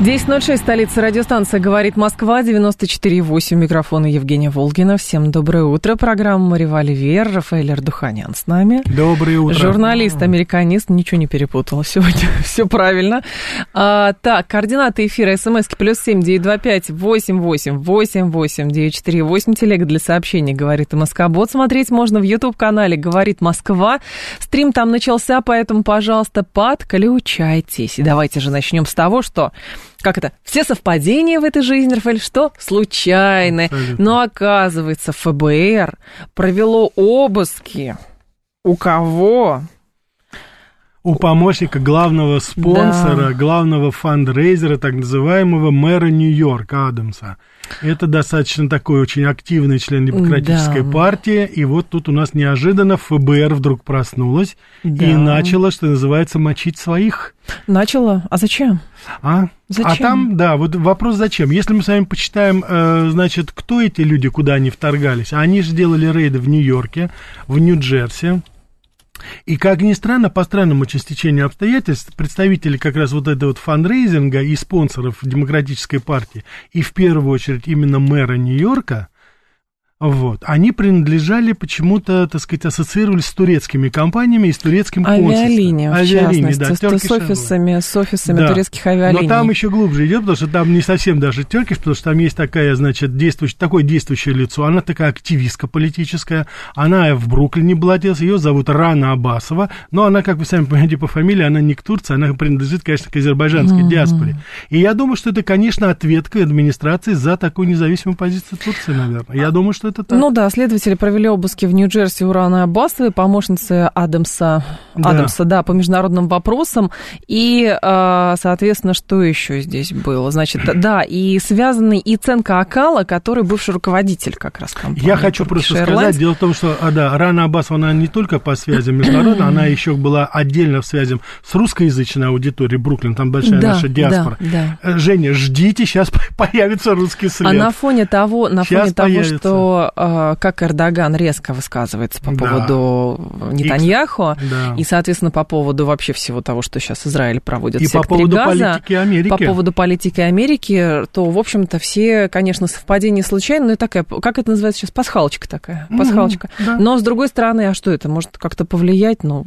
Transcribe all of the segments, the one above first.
10.06, столица радиостанция «Говорит Москва», 94.8, микрофона Евгения Волгина. Всем доброе утро. Программа «Револьвер», Рафаэль Ардуханян с нами. Доброе утро. Журналист, американист, ничего не перепутала сегодня, все правильно. А, так, координаты эфира, смски плюс семь, девять, два, пять, восемь, восемь, восемь, восемь, девять, четыре, восемь, телега для сообщений «Говорит Москобот». Смотреть можно в YouTube-канале «Говорит Москва». Стрим там начался, поэтому, пожалуйста, подключайтесь. И давайте же начнем с того, что как это, все совпадения в этой жизни, Рафаэль, что? Случайные. Абсолютно. Но оказывается, ФБР провело обыски. У кого? У помощника главного спонсора, да. главного фандрейзера, так называемого мэра Нью-Йорка Адамса. Это достаточно такой очень активный член демократической да. партии. И вот тут у нас неожиданно ФБР вдруг проснулась да. и начала, что называется, мочить своих. Начала? А зачем? А? Зачем? А там, да, вот вопрос зачем. Если мы с вами почитаем, э, значит, кто эти люди, куда они вторгались. Они же делали рейды в Нью-Йорке, в Нью-Джерси, и, как ни странно, по странному частичению обстоятельств, представители как раз вот этого вот фандрейзинга и спонсоров Демократической партии, и в первую очередь именно мэра Нью-Йорка, вот. Они принадлежали почему-то, так сказать, ассоциировались с турецкими компаниями и с турецким консульством. Авиалиния, в частности, да, с, с офисами, с офисами да. турецких авиалиний. Но там еще глубже идет, потому что там не совсем даже Теркиш, потому что там есть такая, значит, действующая, такое действующее лицо. Она такая активистка политическая. Она в Бруклине была, ее зовут Рана Абасова, но она, как вы сами понимаете по фамилии, она не к Турции, она принадлежит, конечно, к азербайджанской mm-hmm. диаспоре. И я думаю, что это, конечно, ответка администрации за такую независимую позицию Турции, наверное. Я думаю, что это так. Ну да, следователи провели обыски в Нью-Джерси у Раны Аббасовой, помощницы Адамса, да. Адамса, да, по международным вопросам. И, а, соответственно, что еще здесь было? Значит, да, и связанный и Ценка Акала, который бывший руководитель как раз компании. Я хочу просто Airlines. сказать, дело в том, что, а, да, Рана Аббасова, она не только по связям международным, она еще была отдельно в связи с русскоязычной аудиторией Бруклин, там большая да, наша диаспора. Да, да. Женя, ждите, сейчас появится русский след. А на фоне того, на фоне того, что а, как Эрдоган резко высказывается по поводу да. Нетаньяху, и, да. и, соответственно, по поводу вообще всего того, что сейчас Израиль проводит и в по поводу Газа, политики Америки. По поводу политики Америки, то, в общем-то, все, конечно, совпадения случайные, но и такая, как это называется сейчас, пасхалочка такая, пасхалочка. Mm-hmm, да. Но, с другой стороны, а что это, может как-то повлиять, ну...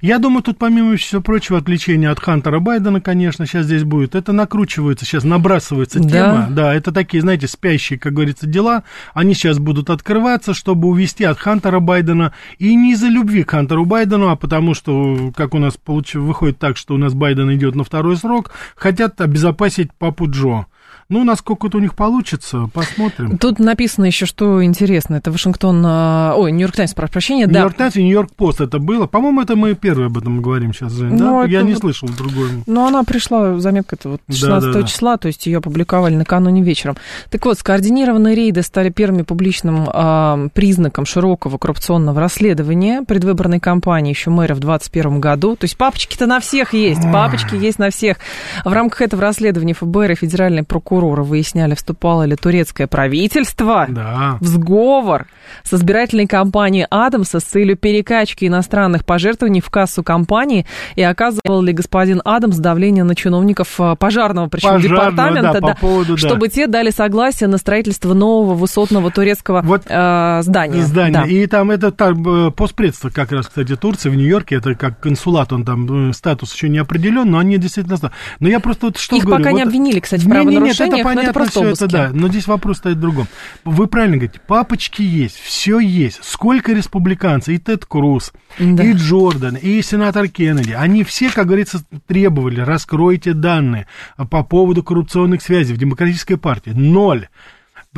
Я думаю, тут, помимо всего прочего, отвлечение от Хантера Байдена, конечно, сейчас здесь будет. Это накручивается, сейчас набрасывается да. тема. Да, это такие, знаете, спящие, как говорится, дела. Они сейчас будут открываться, чтобы увести от Хантера Байдена. И не из-за любви к Хантеру Байдену, а потому что, как у нас получ... выходит так, что у нас Байден идет на второй срок, хотят обезопасить папу Джо. Ну, насколько это у них получится, посмотрим. Тут написано еще, что интересно. Это Вашингтон... А, ой, Нью-Йорк Таймс, прошу прощения. Нью-Йорк Таймс и Нью-Йорк Пост это было. По-моему, это мы первые об этом говорим сейчас, Жень, да? Ну, Я не вот... слышал другой. Ну, она пришла, заметка это вот 16 да, да, числа, то есть ее опубликовали накануне вечером. Так вот, скоординированные рейды стали первым публичным э, признаком широкого коррупционного расследования предвыборной кампании еще мэра в 2021 году. То есть папочки-то на всех есть, папочки есть на всех. В рамках этого расследования ФБР и Федеральный прокурор прокурора выясняли, вступало ли турецкое правительство да. в сговор с избирательной кампанией Адамса с целью перекачки иностранных пожертвований в кассу компании и оказывал ли господин Адамс давление на чиновников э, пожарного, причем пожарного, департамента, да, да, по поводу, чтобы да. те дали согласие на строительство нового высотного турецкого вот э, здания. Здание. Да. И там это там, э, постпредство как раз, кстати, Турции в Нью-Йорке, это как консулат, он там э, статус еще не определен, но они действительно... Но я просто вот что Их говорю, пока вот... не обвинили, кстати, в правонарушениях это понятно, это просто все это, да. Но здесь вопрос стоит в другом. Вы правильно говорите, папочки есть, все есть. Сколько республиканцев, и Тед Круз, да. и Джордан, и сенатор Кеннеди, они все, как говорится, требовали, раскройте данные по поводу коррупционных связей в Демократической партии. Ноль.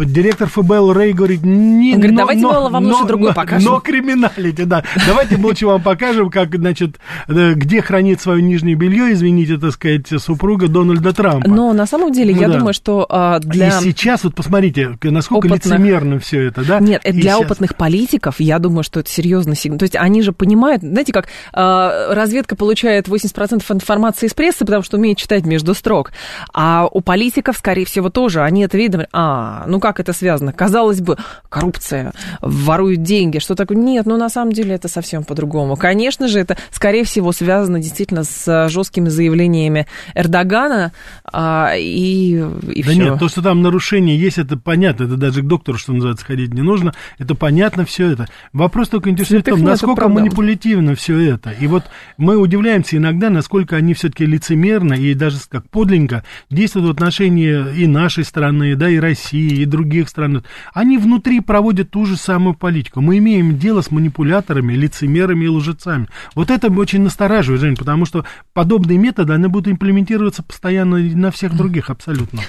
Директор ФБЛ Рэй говорит, не, Он говорит, но, давайте но, вам но, лучше другой но, покажем. Но криминалити, да. Давайте лучше вам покажем, как, значит, э, где хранит свое нижнее белье, извините, так сказать, супруга Дональда Трампа. Но на самом деле, Ну я да. думаю, что а, для... И сейчас, вот посмотрите, насколько опытных- лицемерно все это, да? Нет, И для щас- опытных политиков, я думаю, что это серьезно. То есть они же понимают, знаете, как э, разведка получает 80% информации из прессы, потому что умеет читать между строк. А у политиков, скорее всего, тоже. Они это видят, а, ну как это связано? Казалось бы, коррупция, воруют деньги, что такое? Нет, ну на самом деле это совсем по-другому. Конечно же, это, скорее всего, связано действительно с жесткими заявлениями Эрдогана а, и, и Да все. нет, то, что там нарушение есть, это понятно. Это даже к доктору, что называется, ходить не нужно. Это понятно все это. Вопрос только интересует в том, насколько манипулятивно все это. И вот мы удивляемся иногда, насколько они все-таки лицемерно и даже как подлинно действуют в отношении и нашей страны, да, и России, и других стран. Они внутри проводят ту же самую политику. Мы имеем дело с манипуляторами, лицемерами и лжецами. Вот это очень настораживает, Жень, потому что подобные методы, они будут имплементироваться постоянно на всех других абсолютно.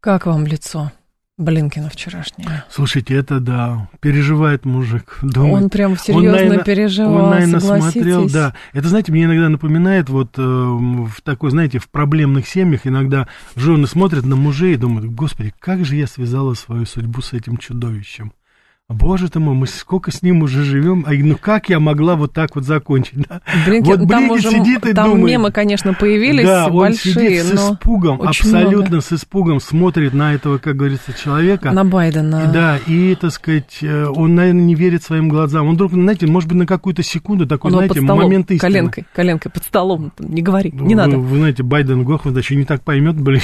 Как вам лицо Блинкина вчерашнее? Слушайте, это да, переживает мужик. Думает. Он прям серьезно наверно- переживал, Он, наверное, смотрел, да. Это, знаете, мне иногда напоминает вот э, в такой, знаете, в проблемных семьях иногда жены смотрят на мужей и думают, господи, как же я связала свою судьбу с этим чудовищем. Боже ты мой, мы сколько с ним уже живем, а ну как я могла вот так вот закончить, да? Блинкин, вот ну, там уже сидит и там думает. мемы, конечно, появились да, он большие, сидит с испугом, абсолютно много. с испугом смотрит на этого, как говорится, человека. на Байдена. И Да, и, так сказать, э, он, наверное, не верит своим глазам. Он вдруг, знаете, может быть, на какую-то секунду такой, Он знаете, столом, момент истины. коленкой, коленкой под столом, не говори, не вы, надо. Вы знаете, Байден Гохман еще не так поймет, блин.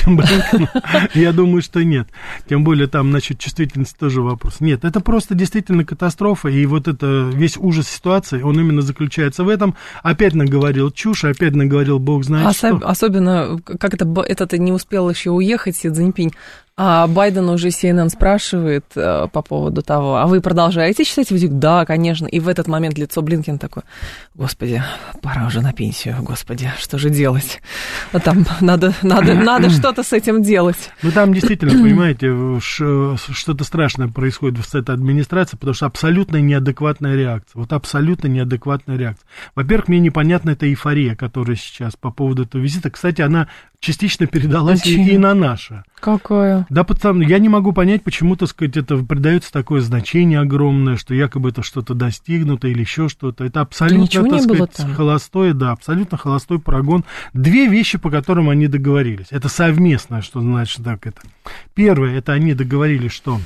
Я думаю, что нет. Тем более там, значит, чувствительность тоже вопрос. Нет, это просто действительно катастрофа, и вот это весь ужас ситуации, он именно заключается в этом. Опять наговорил чушь, опять наговорил бог знает Осо- что. Особенно, как это, этот не успел еще уехать, Си Цзиньпинь, а Байден уже CNN спрашивает э, по поводу того, а вы продолжаете считать видео? Да, конечно. И в этот момент лицо Блинкин такое, господи, пора уже на пенсию, господи, что же делать? Там надо, надо, надо что-то с этим делать. Ну, там действительно, понимаете, ш- что-то страшное происходит с этой администрацией, потому что абсолютно неадекватная реакция. Вот абсолютно неадекватная реакция. Во-первых, мне непонятна эта эйфория, которая сейчас по поводу этого визита. Кстати, она частично передалась и, Почему? и на наше. Какое? Да, потому я не могу понять, почему, так сказать, это придается такое значение огромное, что якобы это что-то достигнуто или еще что-то. Это абсолютно, так сказать, там. холостой, да, абсолютно холостой прогон. Две вещи, по которым они договорились. Это совместное, что значит так это. Первое, это они договорились, что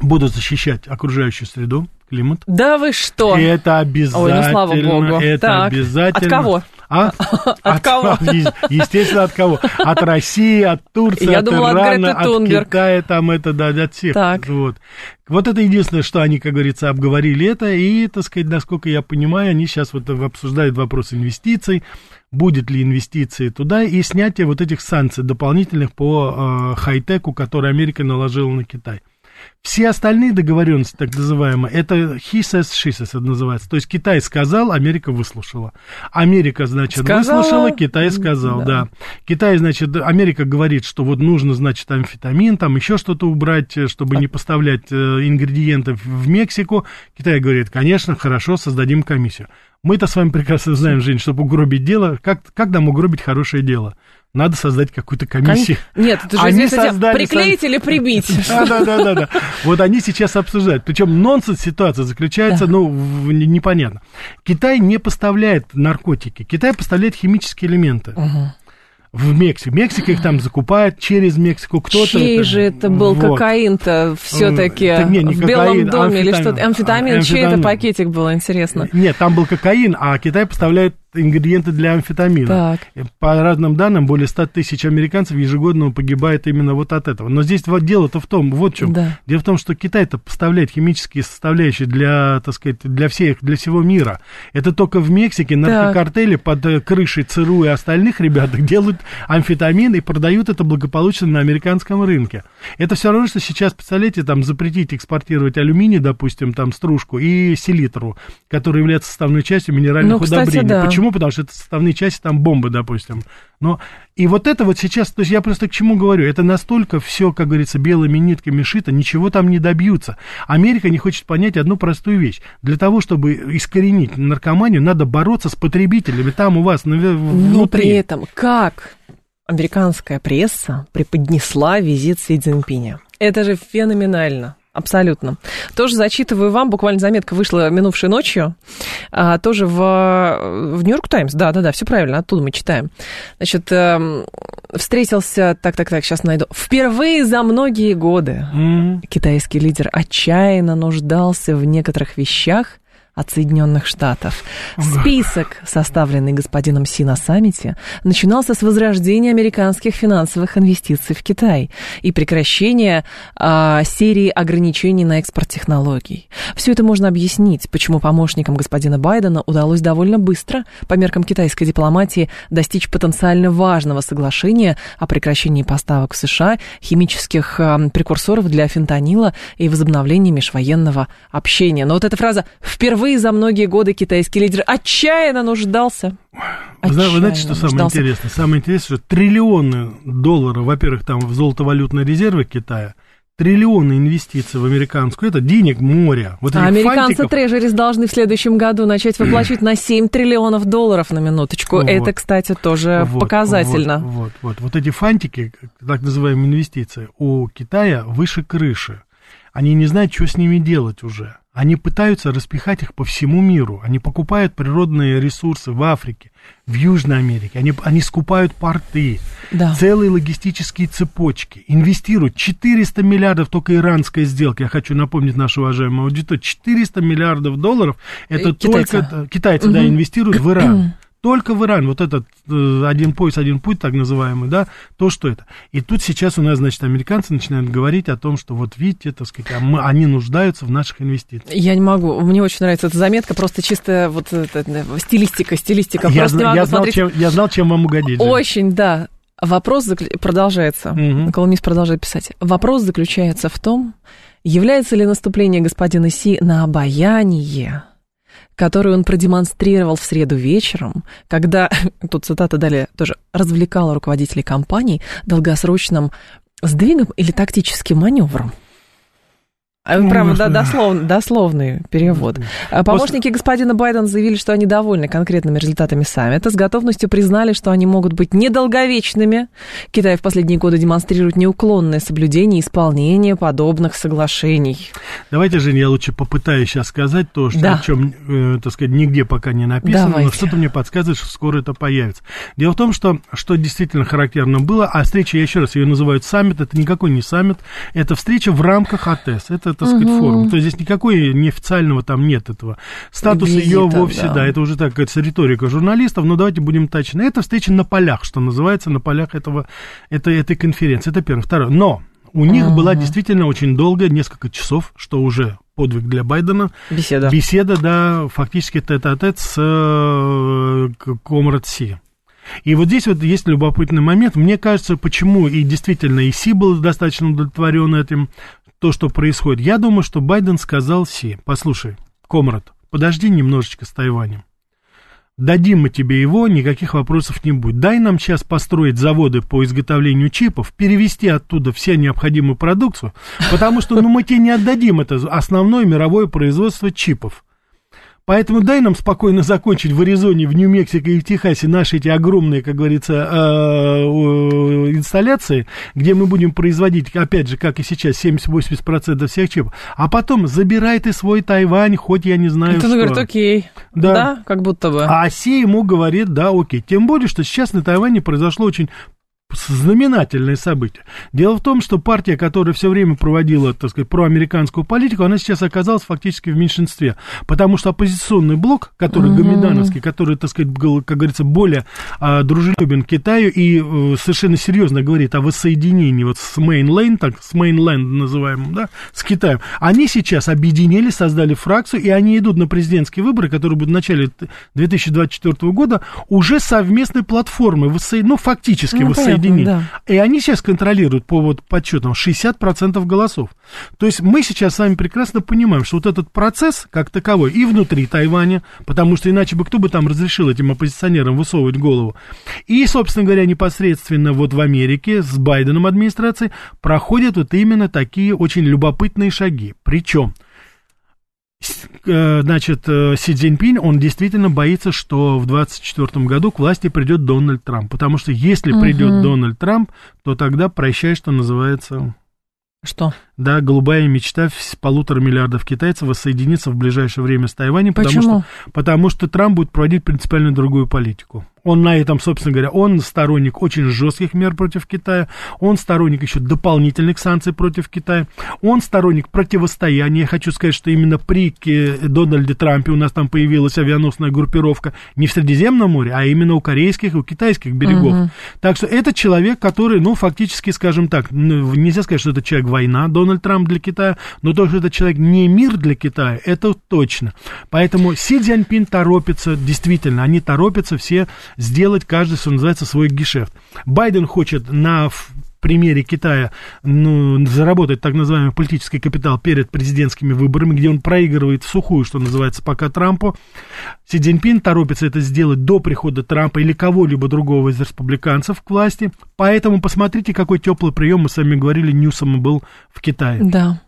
будут защищать окружающую среду, климат. Да вы что? И это обязательно. Ой, ну слава богу. Это Так, обязательно. От кого? А? От кого? е- Естественно, от кого? От России, от Турции, Я от думала, от Ирана, Греты Тунберг. Китая, там это, да, от всех. Так. Вот. вот это единственное, что они, как говорится, обговорили это, и, так сказать, насколько я понимаю, они сейчас вот обсуждают вопрос инвестиций, будет ли инвестиции туда, и снятие вот этих санкций дополнительных по э, хай-теку, которые Америка наложила на Китай. Все остальные договоренности, так называемые, это he says, she says, это называется. То есть Китай сказал, Америка выслушала. Америка, значит, Сказала, выслушала, Китай сказал, да. да. Китай, значит, Америка говорит, что вот нужно, значит, амфетамин, там еще что-то убрать, э, чтобы не поставлять э, ингредиентов в Мексику. Китай говорит, конечно, хорошо, создадим комиссию. Мы-то с вами прекрасно знаем, Жень, чтобы угробить дело, как, как нам угробить хорошее дело? Надо создать какую-то комиссию. Нет, это же Они создали приклеить или прибить. Да, да, да, да, да. Вот они сейчас обсуждают. Причем нонсенс ситуация заключается, ну, непонятно. Китай не поставляет наркотики. Китай поставляет химические элементы. В Мексику. Мексика их там закупает через Мексику. Кто-то... Чей же это был Вот. кокаин-то все-таки Это не, не в Белом кокаин, доме или амфетамин. что-то? Амфетамин, А, чей это амфетамин. пакетик был, интересно? Нет, там был кокаин, а Китай поставляет ингредиенты для амфетамина. Так. По разным данным, более 100 тысяч американцев ежегодно погибает именно вот от этого. Но здесь вот дело-то в том, вот в чем. Да. Дело в том, что Китай-то поставляет химические составляющие для, так сказать, для всех, для всего мира. Это только в Мексике наркокартели под э, крышей ЦРУ и остальных ребят делают амфетамин и продают это благополучно на американском рынке. Это все равно, что сейчас, представляете, там запретить экспортировать алюминий, допустим, там стружку и селитру, которые являются составной частью минеральных Ну, кстати, удобрений. да. Почему Почему? Потому что это составные части, там бомбы, допустим. Но и вот это вот сейчас, то есть я просто к чему говорю, это настолько все, как говорится, белыми нитками шито, ничего там не добьются. Америка не хочет понять одну простую вещь. Для того, чтобы искоренить наркоманию, надо бороться с потребителями. Там у вас внутри. Но при этом как американская пресса преподнесла визит Си Цзиньпиня? Это же феноменально. Абсолютно. Тоже зачитываю вам, буквально заметка вышла минувшей ночью, а, тоже в, в Нью-Йорк Таймс, да-да-да, все правильно, оттуда мы читаем. Значит, э, встретился, так-так-так, сейчас найду, впервые за многие годы mm-hmm. китайский лидер отчаянно нуждался в некоторых вещах, от Соединенных Штатов. Список, составленный господином Си на саммите, начинался с возрождения американских финансовых инвестиций в Китай и прекращения а, серии ограничений на экспорт технологий. Все это можно объяснить, почему помощникам господина Байдена удалось довольно быстро, по меркам китайской дипломатии, достичь потенциально важного соглашения о прекращении поставок в США химических а, прекурсоров для фентанила и возобновлении межвоенного общения. Но вот эта фраза «впервые впервые за многие годы китайский лидер отчаянно нуждался. Отчаянно Вы знаете, что самое нуждался. интересное? Самое интересное, что триллионы долларов, во-первых, там в золотовалютные резервы Китая, триллионы инвестиций в американскую, это денег море. Вот а американцы фантиков... трежерис должны в следующем году начать выплачивать на 7 триллионов долларов на минуточку. Вот, это, кстати, тоже вот, показательно. Вот, вот, вот. Вот эти фантики, так называемые инвестиции, у Китая выше крыши. Они не знают, что с ними делать уже. Они пытаются распихать их по всему миру. Они покупают природные ресурсы в Африке, в Южной Америке. Они, они скупают порты, да. целые логистические цепочки. Инвестируют 400 миллиардов только иранской сделки. Я хочу напомнить нашу уважаемую аудиторию. 400 миллиардов долларов это китайцы. только... Китайцы, угу. да, инвестируют в Иран. Только в Иран, вот этот э, один пояс, один путь, так называемый, да, то, что это. И тут сейчас у нас, значит, американцы начинают говорить о том, что вот видите, так сказать, а мы, они нуждаются в наших инвестициях. Я не могу, мне очень нравится эта заметка, просто чисто вот это, стилистика, стилистика. Я, зна- я, знал, чем, я знал, чем вам угодить. Очень, да. Вопрос заклю... продолжается. Угу. Колумнист продолжает писать. Вопрос заключается в том, является ли наступление господина Си на обаяние которую он продемонстрировал в среду вечером, когда, тут цитата далее тоже, развлекал руководителей компании долгосрочным сдвигом или тактическим маневром. А, Прямо да, дослов, дословный перевод. А помощники господина Байдена заявили, что они довольны конкретными результатами саммита, с готовностью признали, что они могут быть недолговечными. Китай в последние годы демонстрирует неуклонное соблюдение и исполнение подобных соглашений. Давайте, Женя, я лучше попытаюсь сейчас сказать то, что, да. о чем, э, так сказать, нигде пока не написано, Давайте. но что-то мне подсказывает, что скоро это появится. Дело в том, что, что действительно характерно было, а встреча, я еще раз ее называют саммит, это никакой не саммит, это встреча в рамках АТЭС. Это так сказать, угу. форум. То есть здесь никакой неофициального там нет этого. Статус ее вовсе, да. да, это уже так, это риторика журналистов, но давайте будем точны. Это встреча на полях, что называется, на полях этого, этой, этой конференции. Это первое. Второе. Но у них угу. была действительно очень долгая, несколько часов, что уже подвиг для Байдена. Беседа. Беседа, да, фактически тет-а-тет с э, Комрад Си. И вот здесь вот есть любопытный момент. Мне кажется, почему и действительно и Си был достаточно удовлетворен этим, то, что происходит. Я думаю, что Байден сказал Си, послушай, Комрад, подожди немножечко с Тайванем. Дадим мы тебе его, никаких вопросов не будет. Дай нам сейчас построить заводы по изготовлению чипов, перевести оттуда все необходимую продукцию, потому что ну, мы тебе не отдадим это основное мировое производство чипов. Поэтому дай нам спокойно закончить в Аризоне, в Нью-Мексико и в Техасе наши эти огромные, как говорится, э, инсталляции, где мы будем производить, опять же, как и сейчас, 70-80% всех чипов. А потом забирай ты свой Тайвань, хоть я не знаю. Он говорит, окей. Да. да, как будто бы. А Си ему говорит, да, окей. Тем более, что сейчас на Тайване произошло очень знаменательное событие. Дело в том, что партия, которая все время проводила, так сказать, проамериканскую политику, она сейчас оказалась фактически в меньшинстве, потому что оппозиционный блок, который mm-hmm. гомедановский, который, так сказать, как говорится, более а, дружелюбен Китаю и а, совершенно серьезно говорит о воссоединении вот с Mainland, так, с Mainland называемым, да, с Китаем, они сейчас объединились, создали фракцию, и они идут на президентские выборы, которые будут в начале 2024 года, уже совместной платформы, воссо... ну, фактически ну, воссоединения соединений. Да. И они сейчас контролируют по вот подсчетам 60% голосов. То есть мы сейчас с вами прекрасно понимаем, что вот этот процесс как таковой и внутри Тайваня, потому что иначе бы кто бы там разрешил этим оппозиционерам высовывать голову, и, собственно говоря, непосредственно вот в Америке с Байденом администрацией проходят вот именно такие очень любопытные шаги. Причем значит, э, Си Цзиньпинь, он действительно боится, что в 2024 году к власти придет Дональд Трамп. Потому что если угу. придет Дональд Трамп, то тогда прощай, что называется... Что? Да, голубая мечта полутора миллиардов китайцев воссоединиться в ближайшее время с Тайванем, потому что, потому что Трамп будет проводить принципиально другую политику. Он на этом, собственно говоря, он сторонник очень жестких мер против Китая, он сторонник еще дополнительных санкций против Китая, он сторонник противостояния. Я хочу сказать, что именно при Дональде Трампе у нас там появилась авианосная группировка не в Средиземном море, а именно у корейских и у китайских берегов. Угу. Так что это человек, который, ну, фактически, скажем так, ну, нельзя сказать, что это человек война, Дональд Трамп для Китая, но то, что это человек не мир для Китая, это точно. Поэтому Си Цзяньпин торопится, действительно, они торопятся все сделать каждый, что называется, свой гешефт. Байден хочет на примере Китая ну, заработать так называемый политический капитал перед президентскими выборами, где он проигрывает в сухую, что называется, пока Трампу. Си Цзиньпин торопится это сделать до прихода Трампа или кого-либо другого из республиканцев к власти. Поэтому посмотрите, какой теплый прием, мы с вами говорили, Ньюсом был в Китае. Да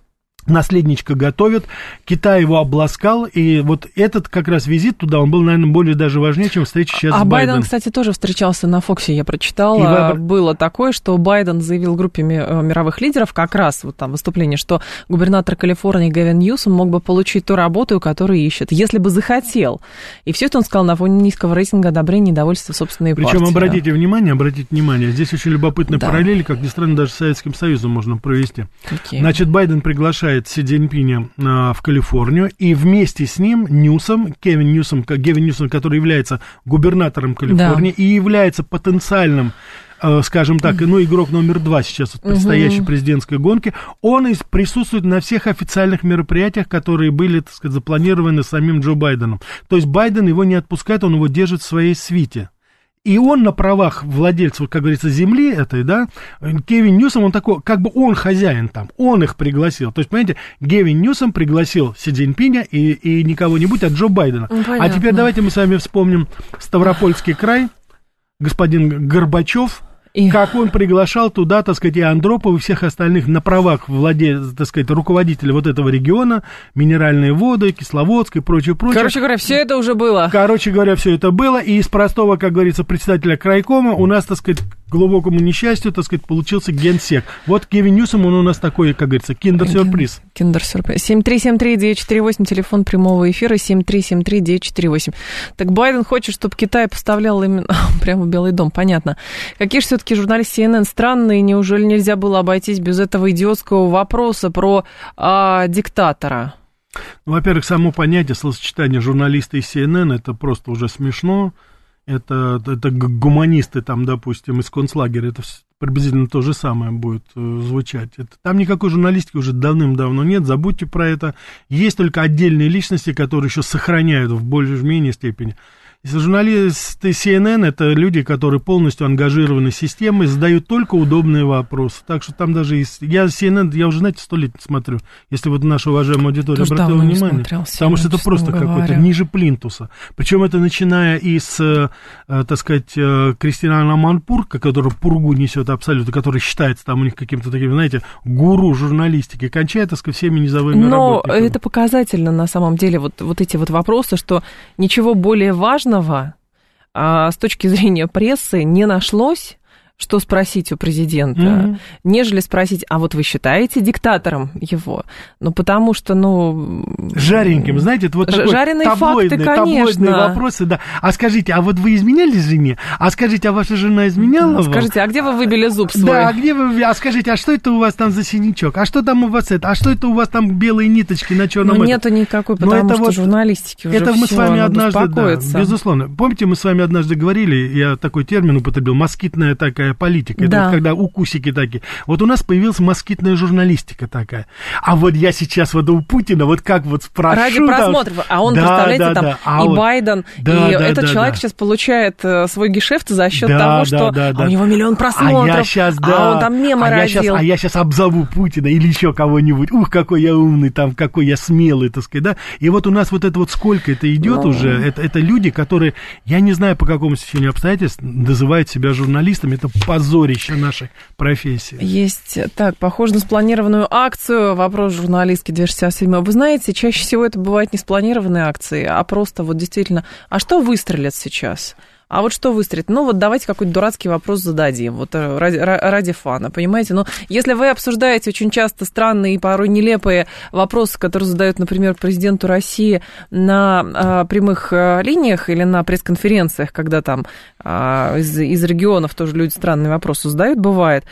наследничка готовят, Китай его обласкал, и вот этот как раз визит туда, он был, наверное, более даже важнее, чем встреча сейчас а с Байденом. Байден, кстати, тоже встречался на Фоксе, я прочитала, и было такое, что Байден заявил группе э, мировых лидеров, как раз вот там выступление, что губернатор Калифорнии Гевин Ньюсом мог бы получить ту работу, которую ищет, если бы захотел. И все это он сказал на фоне низкого рейтинга одобрения и недовольства собственной Причем, партии. обратите внимание, обратите внимание, здесь очень любопытная да. параллель, как ни странно, даже с Советским Союзом можно провести. Okay. Значит, Байден приглашает приезжает Си Цзиньпиня а, в Калифорнию, и вместе с ним Ньюсом, Кевин Ньюсом, Гевин Ньюсом, который является губернатором Калифорнии да. и является потенциальным а, скажем так, ну, игрок номер два сейчас в предстоящей угу. президентской гонке, он присутствует на всех официальных мероприятиях, которые были, так сказать, запланированы самим Джо Байденом. То есть Байден его не отпускает, он его держит в своей свите. И он на правах владельца, как говорится, земли этой, да, Кевин Ньюсом, он такой, как бы он хозяин там, он их пригласил. То есть, понимаете, Кевин Ньюсом пригласил Си Цзиньпиня и, и не кого-нибудь, а Джо Байдена. Ну, а теперь давайте мы с вами вспомним Ставропольский край, господин Горбачев, и... Как он приглашал туда, так сказать, и Андропова, и всех остальных на правах владе, так сказать, руководителя вот этого региона, минеральные воды, Кисловодск и прочее, прочее. Короче говоря, все это уже было. Короче говоря, все это было, и из простого, как говорится, председателя крайкома у нас, так сказать, глубокому несчастью, так сказать, получился генсек. Вот Кевин Ньюсом, он у нас такой, как говорится, киндер-сюрприз. Киндер-сюрприз. 7373948, телефон прямого эфира, 7373948. Так Байден хочет, чтобы Китай поставлял именно прямо в Белый дом, понятно. Какие же все-таки журналисты CNN странные, неужели нельзя было обойтись без этого идиотского вопроса про а, диктатора? Ну, во-первых, само понятие словосочетания журналиста и CNN, это просто уже смешно это, это гуманисты там, допустим, из концлагеря, это приблизительно то же самое будет э, звучать. Это, там никакой журналистики уже давным-давно нет, забудьте про это. Есть только отдельные личности, которые еще сохраняют в более-менее степени Журналисты CNN это люди, которые полностью ангажированы системой, задают только удобные вопросы. Так что там даже есть... Я CNN, я уже, знаете, сто лет смотрю, если вот наша уважаемая аудитория Тоже обратила внимание. Смотрел, потому что это просто какой-то ниже плинтуса. Причем это начиная из, э, э, так сказать, э, Кристиана Манпурка, который пургу несет абсолютно, который считается там у них каким-то таким, знаете, гуру журналистики, кончая, так сказать, всеми низовыми Но работниками. это показательно на самом деле, вот, вот эти вот вопросы, что ничего более важного важного а, с точки зрения прессы не нашлось, что спросить у президента, mm-hmm. нежели спросить, а вот вы считаете диктатором его? Ну, потому что, ну... Жареньким, знаете, это вот такой Жареные таблоидные, факты, таблоидные вопросы, да. А скажите, а вот вы изменяли жене? А скажите, а ваша жена изменяла вам? Скажите, а где вы выбили зуб свой? Да, а где вы... А скажите, а что это у вас там за синячок? А что там у вас это? А что это у вас там белые ниточки на черном? Ну, нету никакой, ну, потому это что вот, журналистики уже Это мы все, с вами однажды, да, безусловно. Помните, мы с вами однажды говорили, я такой термин употребил, москитная такая такая политика. Это Да. вот когда укусики такие. Вот у нас появилась москитная журналистика такая. А вот я сейчас вот у Путина, вот как вот спрошу... Ради там- просмотров. А он, Да, представляете, да, там да. А и вот- Байден, Да, и да, этот да, человек да. сейчас получает э, свой гешефт за счет Да, того, да, что да, а да. у него миллион просмотров, А я сейчас, да. а он там мемы а я щас, родил. а я сейчас обзову Путина или еще кого-нибудь. Ух, какой я умный, там, какой я смелый, так сказать, да. И вот у нас вот это вот сколько это идет Ну. уже. Это, это люди, которые, я не знаю, по какому стечению обстоятельств, называют себя журналистами. Это позорище нашей профессии. Есть, так, похоже на спланированную акцию. Вопрос журналистки 267. Вы знаете, чаще всего это бывают не спланированные акции, а просто вот действительно, а что выстрелят сейчас? А вот что выстрелит? Ну, вот давайте какой-то дурацкий вопрос зададим, вот э, ради, ра- ради фана, понимаете? Но если вы обсуждаете очень часто странные и порой нелепые вопросы, которые задают, например, президенту России на а, прямых а, линиях или на пресс-конференциях, когда там а, из, из регионов тоже люди странные вопросы задают, бывает.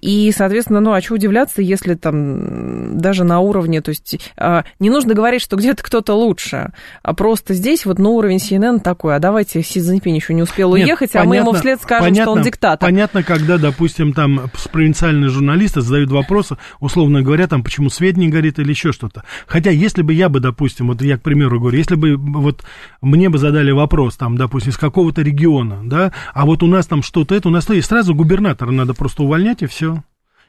И, соответственно, ну, а что удивляться, если там даже на уровне, то есть а, не нужно говорить, что где-то кто-то лучше, а просто здесь вот на уровень CNN такой, а давайте Си Цзиньпин еще не успел Нет, уехать, а мы ему понятно- вслед скажем, что он понятно- диктатор. Понятно, когда, допустим, там провинциальные журналисты задают вопросы, условно говоря, там, почему свет не горит или еще что-то. Хотя, если бы я бы, допустим, вот я, к примеру, говорю, если бы вот мне бы задали вопрос, там, допустим, из какого-то региона, да, а вот у нас там что-то это, у нас то есть сразу губернатора надо просто увольнять и все.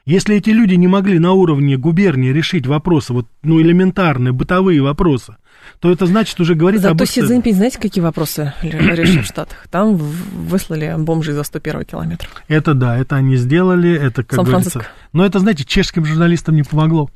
Если эти люди не могли на уровне губернии решить вопросы, вот, ну, элементарные, бытовые вопросы, то это значит уже говорит об Зато Си Цзиньпин, знаете, какие вопросы решил в Штатах? Там выслали бомжей за 101 километр. Это да, это они сделали, это, как Сан-Франциско. Но это, знаете, чешским журналистам не помогло.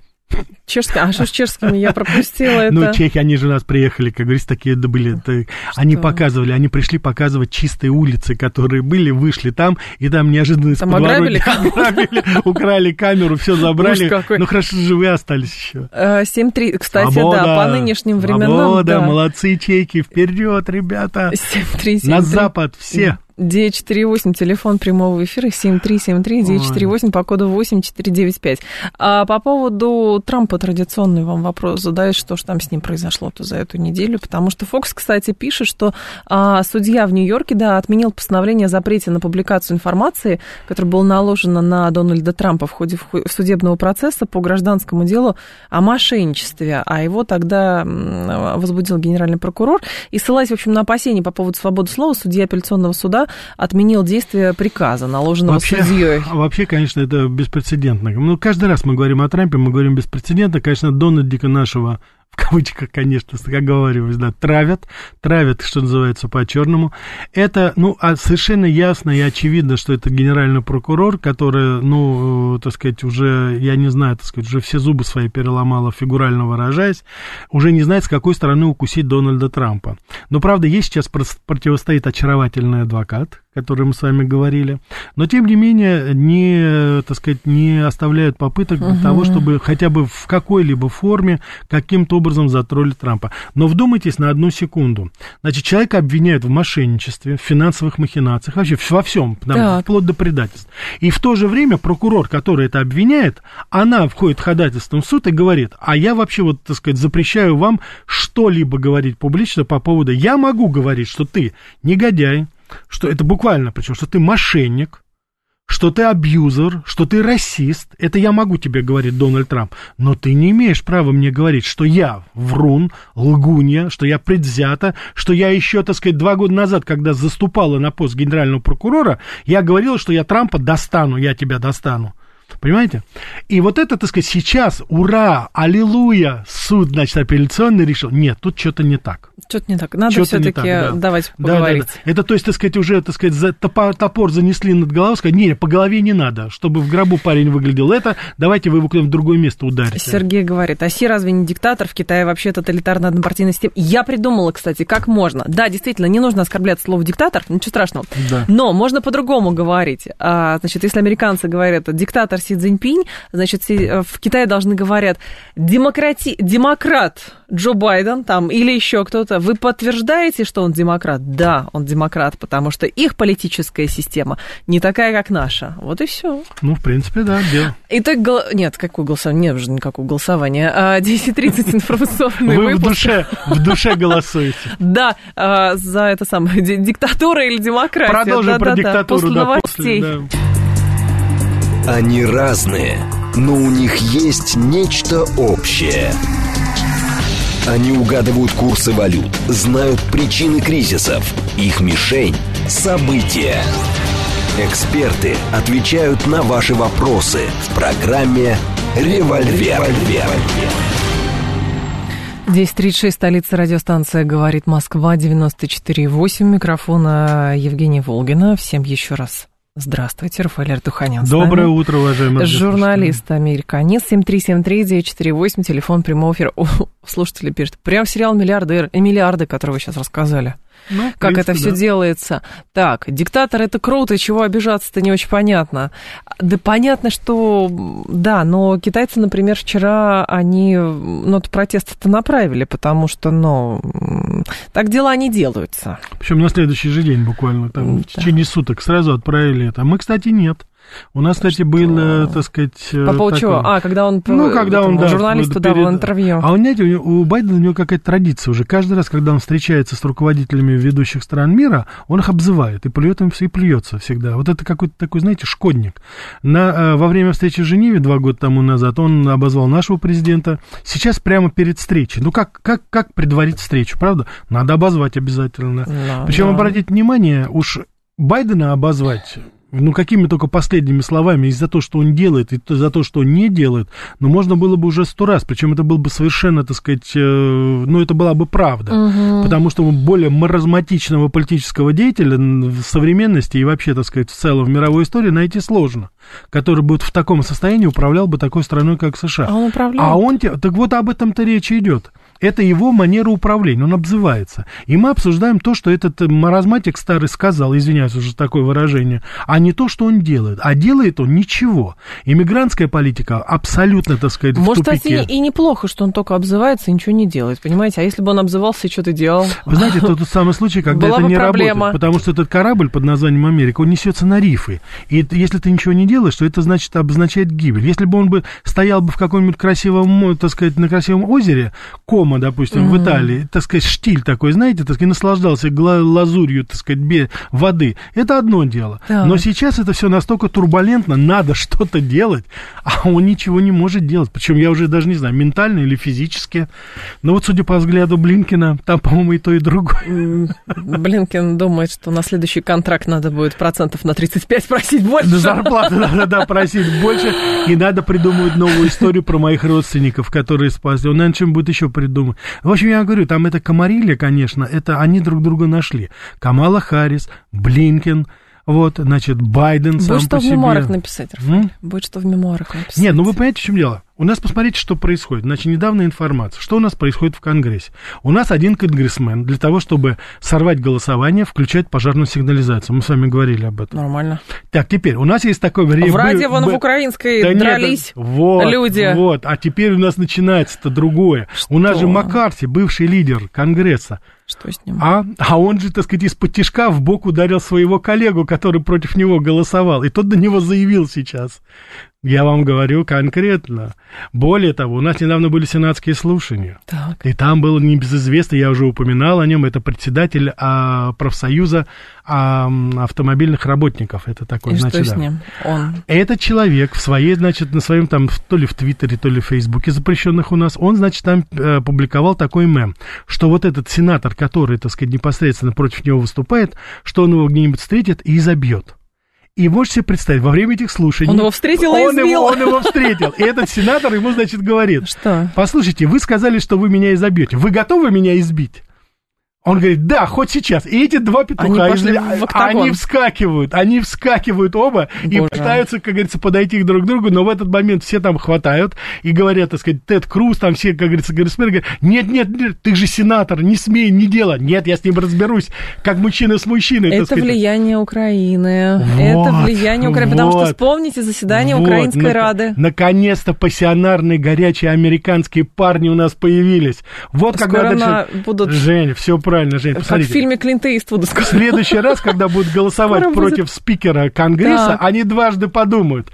Чешский, а что с чешскими? Я пропустила это. Ну, чехи, они же у нас приехали, как говорится, такие да, были. это- они показывали, они пришли показывать чистые улицы, которые были, вышли там, и там неожиданно из Там ограбили ограбили, украли камеру, все забрали. Ну, хорошо, живые остались еще. Э, 7-3, кстати, Свобода, да, по нынешним временам, Свобода, да. молодцы, чеки, вперед, ребята. 7-3, 7-3. На запад все. 948, телефон прямого эфира, 7373-948, по коду 8495. А по поводу Трампа традиционный вам вопрос задают, что же там с ним произошло-то за эту неделю, потому что Фокс, кстати, пишет, что а, судья в Нью-Йорке, да, отменил постановление о запрете на публикацию информации, которое было наложено на Дональда Трампа в ходе судебного процесса по гражданскому делу о мошенничестве, а его тогда возбудил генеральный прокурор, и ссылаясь, в общем, на опасения по поводу свободы слова, судья апелляционного суда отменил действие приказа, наложенного Вообще, судьей. вообще, конечно, это беспрецедентно. Ну, каждый раз мы говорим о Трампе, мы говорим беспрецедентно. Конечно, Дональдика нашего, в кавычках, конечно, оговариваюсь, да, травят, травят, что называется, по-черному. Это, ну, а совершенно ясно и очевидно, что это генеральный прокурор, который, ну, э, так сказать, уже, я не знаю, так сказать, уже все зубы свои переломала, фигурально выражаясь, уже не знает, с какой стороны укусить Дональда Трампа. Но, правда, есть сейчас противостоит очаровательный адвокат, о котором мы с вами говорили, но, тем не менее, не, так сказать, не оставляют попыток для того, чтобы хотя бы в какой-либо форме каким-то образом затроллить Трампа. Но вдумайтесь на одну секунду. Значит, человека обвиняют в мошенничестве, в финансовых махинациях, вообще во всем, там, Так. вплоть до предательств. И в то же время прокурор, который это обвиняет, она входит ходатайством в суд и говорит, а я вообще, вот, так сказать, запрещаю вам что-либо говорить публично по поводу, я могу говорить, что ты негодяй, что это буквально, причем, что ты мошенник, что ты абьюзер, что ты расист, это я могу тебе говорить, Дональд Трамп, но ты не имеешь права мне говорить, что я врун, лгунья, что я предвзята, что я еще, так сказать, два года назад, когда заступала на пост генерального прокурора, я говорила, что я Трампа достану, я тебя достану. Понимаете? И вот это, так сказать, сейчас, ура, аллилуйя, суд, значит, апелляционный решил. Нет, тут что-то не так. Что-то не так. Надо все-таки так, да. давать Да, да, поговорить. да. Это, то есть, так сказать, уже, так сказать, за топор, топор занесли над головой, сказать, не, по голове не надо, чтобы в гробу парень выглядел это, давайте вы его куда-нибудь в другое место ударите. Сергей говорит, а Си разве не диктатор? В Китае вообще тоталитарная однопартийная система. Я придумала, кстати, как можно. Да, действительно, не нужно оскорблять слово диктатор, ничего страшного. Да. Но можно по-другому говорить. А, значит, если американцы говорят диктатор Си Цзиньпинь, значит, э, в Китае должны говорят демократи... демократ Джо Байден там или еще кто-то. Вы подтверждаете, что он демократ? Да, он демократ, потому что их политическая система не такая, как наша. Вот и все. Ну, в принципе, да, дело. Итог гол... Нет, какое голосование? Нет уже никакого голосования. А, 10.30 информационный Вы в душе, в душе голосуете. Да, а, за это самое, ди- диктатура или демократия. Продолжим про диктатуру, да, новостей. после, да. Они разные, но у них есть нечто общее. Они угадывают курсы валют, знают причины кризисов. Их мишень – события. Эксперты отвечают на ваши вопросы в программе «Револьвер». 10.36, столица радиостанция «Говорит Москва», 94.8, микрофона Евгения Волгина. Всем еще раз Здравствуйте, Рафаэль Артуханян. Доброе утро, уважаемые Журналист «Американец», 7373948, телефон прямого эфира. О, слушатели пишут, прям сериал «Миллиардер», и «Миллиарды», который вы сейчас рассказали. Ну, как принципе, это все да. делается. Так, диктатор это круто, чего обижаться-то не очень понятно. Да понятно, что да, но китайцы, например, вчера они ноту протеста-то направили, потому что, ну, так дела не делаются. Причем на следующий же день буквально, там да. в течение суток сразу отправили это. А мы, кстати, нет. У нас, кстати, был, э, так сказать... По поводу чего? А, когда он... Ну, когда он, да, журналисту перед... давал интервью. А у, знаете, у Байдена у него какая-то традиция уже. Каждый раз, когда он встречается с руководителями ведущих стран мира, он их обзывает и плюет им и плюется всегда. Вот это какой-то такой, знаете, шкодник. На, э, во время встречи в Женеве два года тому назад он обозвал нашего президента. Сейчас прямо перед встречей. Ну, как, как, как предварить встречу, правда? Надо обозвать обязательно. Да, Причем, да. обратите внимание, уж Байдена обозвать ну, какими только последними словами, и за то, что он делает, и за то, что он не делает, но ну, можно было бы уже сто раз, причем это был бы совершенно, так сказать, э, ну, это была бы правда, угу. потому что более маразматичного политического деятеля в современности и вообще, так сказать, в целом в мировой истории найти сложно, который бы в таком состоянии управлял бы такой страной, как США. А он управляет? А он, так вот об этом-то речь идет. Это его манера управления, он обзывается. И мы обсуждаем то, что этот маразматик старый сказал, извиняюсь уже такое выражение, а не то, что он делает. А делает он ничего. Иммигрантская политика абсолютно, так сказать, Может, в тупике. Может, и неплохо, что он только обзывается и ничего не делает, понимаете? А если бы он обзывался и что-то делал? Вы знаете, это тот самый случай, когда это не проблема. работает. Потому что этот корабль под названием Америка, он несется на рифы. И если ты ничего не делаешь, то это значит обозначает гибель. Если бы он бы стоял бы в каком-нибудь красивом, так сказать, на красивом озере, Кома, допустим, mm-hmm. в Италии, так сказать, штиль такой, знаете, так сказать, наслаждался лазурью, так сказать, воды, это одно дело. Да. Но сейчас это все настолько турбулентно, надо что-то делать, а он ничего не может делать. Причем я уже даже не знаю, ментально или физически. Но вот судя по взгляду Блинкина, там, по-моему, и то, и другое. Блинкин думает, что на следующий контракт надо будет процентов на 35 просить больше. На зарплату надо, да, просить больше. И надо придумывать новую историю про моих родственников, которые спасли. Он, наверное, чем будет еще придумать. В общем, я говорю, там это комарилья, конечно, это они друг друга нашли. Камала Харрис, Блинкен, вот, значит, Байден Будет сам что по в мемуарах написать, Рафаэль. Будет что в мемуарах написать. Нет, ну вы понимаете, в чем дело? У нас, посмотрите, что происходит. Значит, недавно информация. Что у нас происходит в Конгрессе? У нас один конгрессмен для того, чтобы сорвать голосование, включает пожарную сигнализацию. Мы с вами говорили об этом. Нормально. Так, теперь, у нас есть такое время... В радио вон в украинской да дрались нет, вот, люди. Вот, а теперь у нас начинается-то другое. Что? У нас же Маккарти, бывший лидер Конгресса, что с ним? А, а он же, так сказать, из-под тяжка в бок ударил своего коллегу, который против него голосовал. И тот до него заявил сейчас. Я вам говорю конкретно. Более того, у нас недавно были сенатские слушания. Так. И там был небезызвестный, я уже упоминал о нем, это председатель а, профсоюза а, автомобильных работников. Это такой, и значит, что с ним? Он. Этот человек в своей, значит, на своем там, то ли в Твиттере, то ли в Фейсбуке запрещенных у нас, он, значит, там э, публиковал такой мем, что вот этот сенатор, который, так сказать, непосредственно против него выступает, что он его где-нибудь встретит и изобьет. И можете себе представить, во время этих слушаний... Он его встретил он и избил. Его, он его встретил. И этот сенатор ему, значит, говорит... Что? Послушайте, вы сказали, что вы меня изобьете. Вы готовы меня избить? Он говорит, да, хоть сейчас. И эти два петуха, они, пошли в они вскакивают, они вскакивают оба Боже. и пытаются, как говорится, подойти друг к другу, но в этот момент все там хватают и говорят, так сказать, Тед Круз, там все, как говорится, говорят, нет, нет, нет, ты же сенатор, не смей, не делай. Нет, я с ним разберусь, как мужчина с мужчиной. Это сказать. влияние Украины. Вот, это влияние Украины, вот, потому что вспомните заседание вот, Украинской на- Рады. Наконец-то пассионарные, горячие американские парни у нас появились. Вот Скоро когда... На... будут... Жень, все правильно правильно, Жень, посмотрите. Как в фильме Клинта Иствуда. В следующий раз, когда будут голосовать против спикера Конгресса, они дважды подумают.